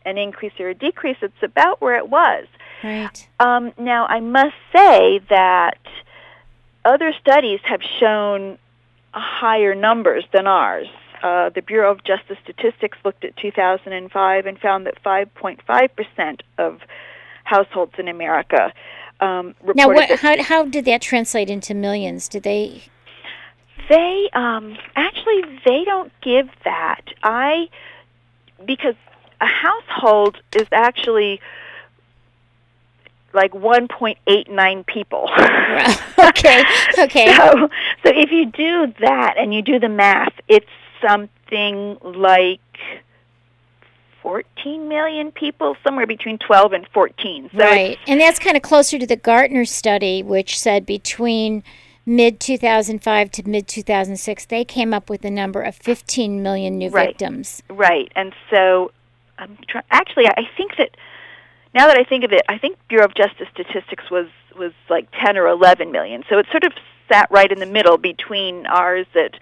an increase or a decrease. It's about where it was. Right. Um, now i must say that other studies have shown higher numbers than ours uh, the Bureau of Justice Statistics looked at 2005 and found that 5.5% of households in America um, reported. Now, what, how, how did that translate into millions? Did they? They um, actually they don't give that. I because a household is actually like 1.89 people. okay. Okay. So, so if you do that and you do the math, it's something like 14 million people, somewhere between 12 and 14. So right. And that's kind of closer to the Gartner study, which said between mid 2005 to mid 2006, they came up with a number of 15 million new right. victims. Right. And so, um, I'm try- actually, I think that now that I think of it, I think Bureau of Justice Statistics was was like 10 or 11 million. So it sort of sat right in the middle between ours at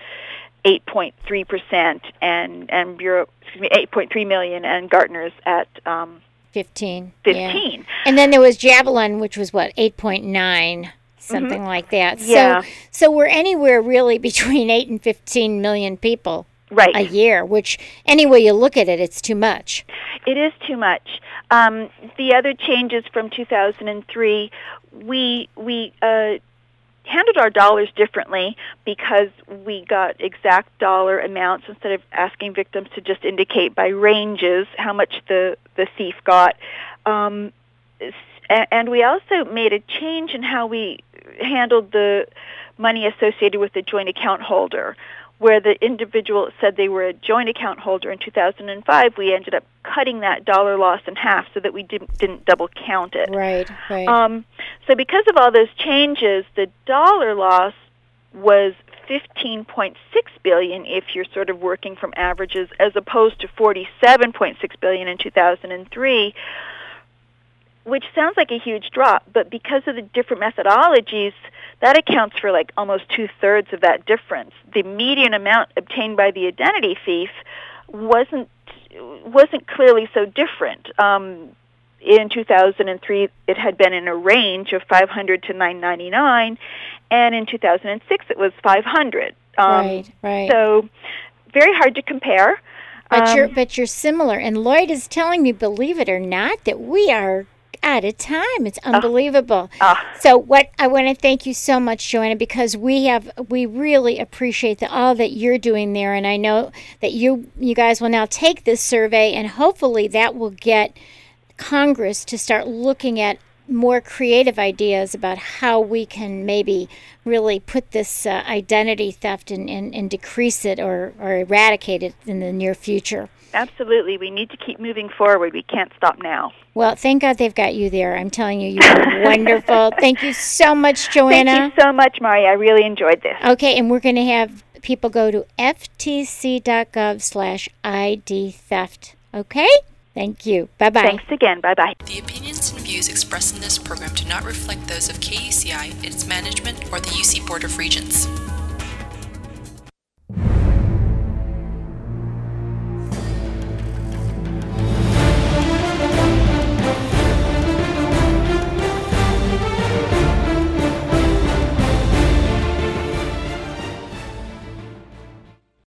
8.3 percent and and Bureau excuse me 8.3 million and Gartner's at um, 15. 15. Yeah. And then there was Javelin, which was what 8.9 something mm-hmm. like that. Yeah. So so we're anywhere really between 8 and 15 million people right. a year, which any way you look at it, it's too much. It is too much. Um, the other changes from 2003, we we uh, handled our dollars differently because we got exact dollar amounts instead of asking victims to just indicate by ranges how much the the thief got. Um, and we also made a change in how we handled the money associated with the joint account holder where the individual said they were a joint account holder in 2005, we ended up cutting that dollar loss in half so that we didn't didn't double count it. Right, right. Um, so because of all those changes, the dollar loss was 15.6 billion if you're sort of working from averages as opposed to 47.6 billion in 2003 which sounds like a huge drop, but because of the different methodologies, that accounts for like almost two thirds of that difference. The median amount obtained by the identity thief wasn't wasn't clearly so different. Um, in 2003, it had been in a range of 500 to 999, and in 2006, it was 500. Um, right, right. So, very hard to compare. But um, you're but you're similar, and Lloyd is telling me, believe it or not, that we are at a time. It's unbelievable. So what I want to thank you so much, Joanna, because we have we really appreciate the, all that you're doing there, and I know that you you guys will now take this survey, and hopefully that will get Congress to start looking at more creative ideas about how we can maybe really put this uh, identity theft and, and, and decrease it or, or eradicate it in the near future. Absolutely. We need to keep moving forward. We can't stop now. Well, thank God they've got you there. I'm telling you, you are wonderful. Thank you so much, Joanna. Thank you so much, Mari. I really enjoyed this. Okay, and we're going to have people go to ftc.gov slash ID theft. Okay? Thank you. Bye bye. Thanks again. Bye bye. The opinions and views expressed in this program do not reflect those of KUCI, its management, or the UC Board of Regents.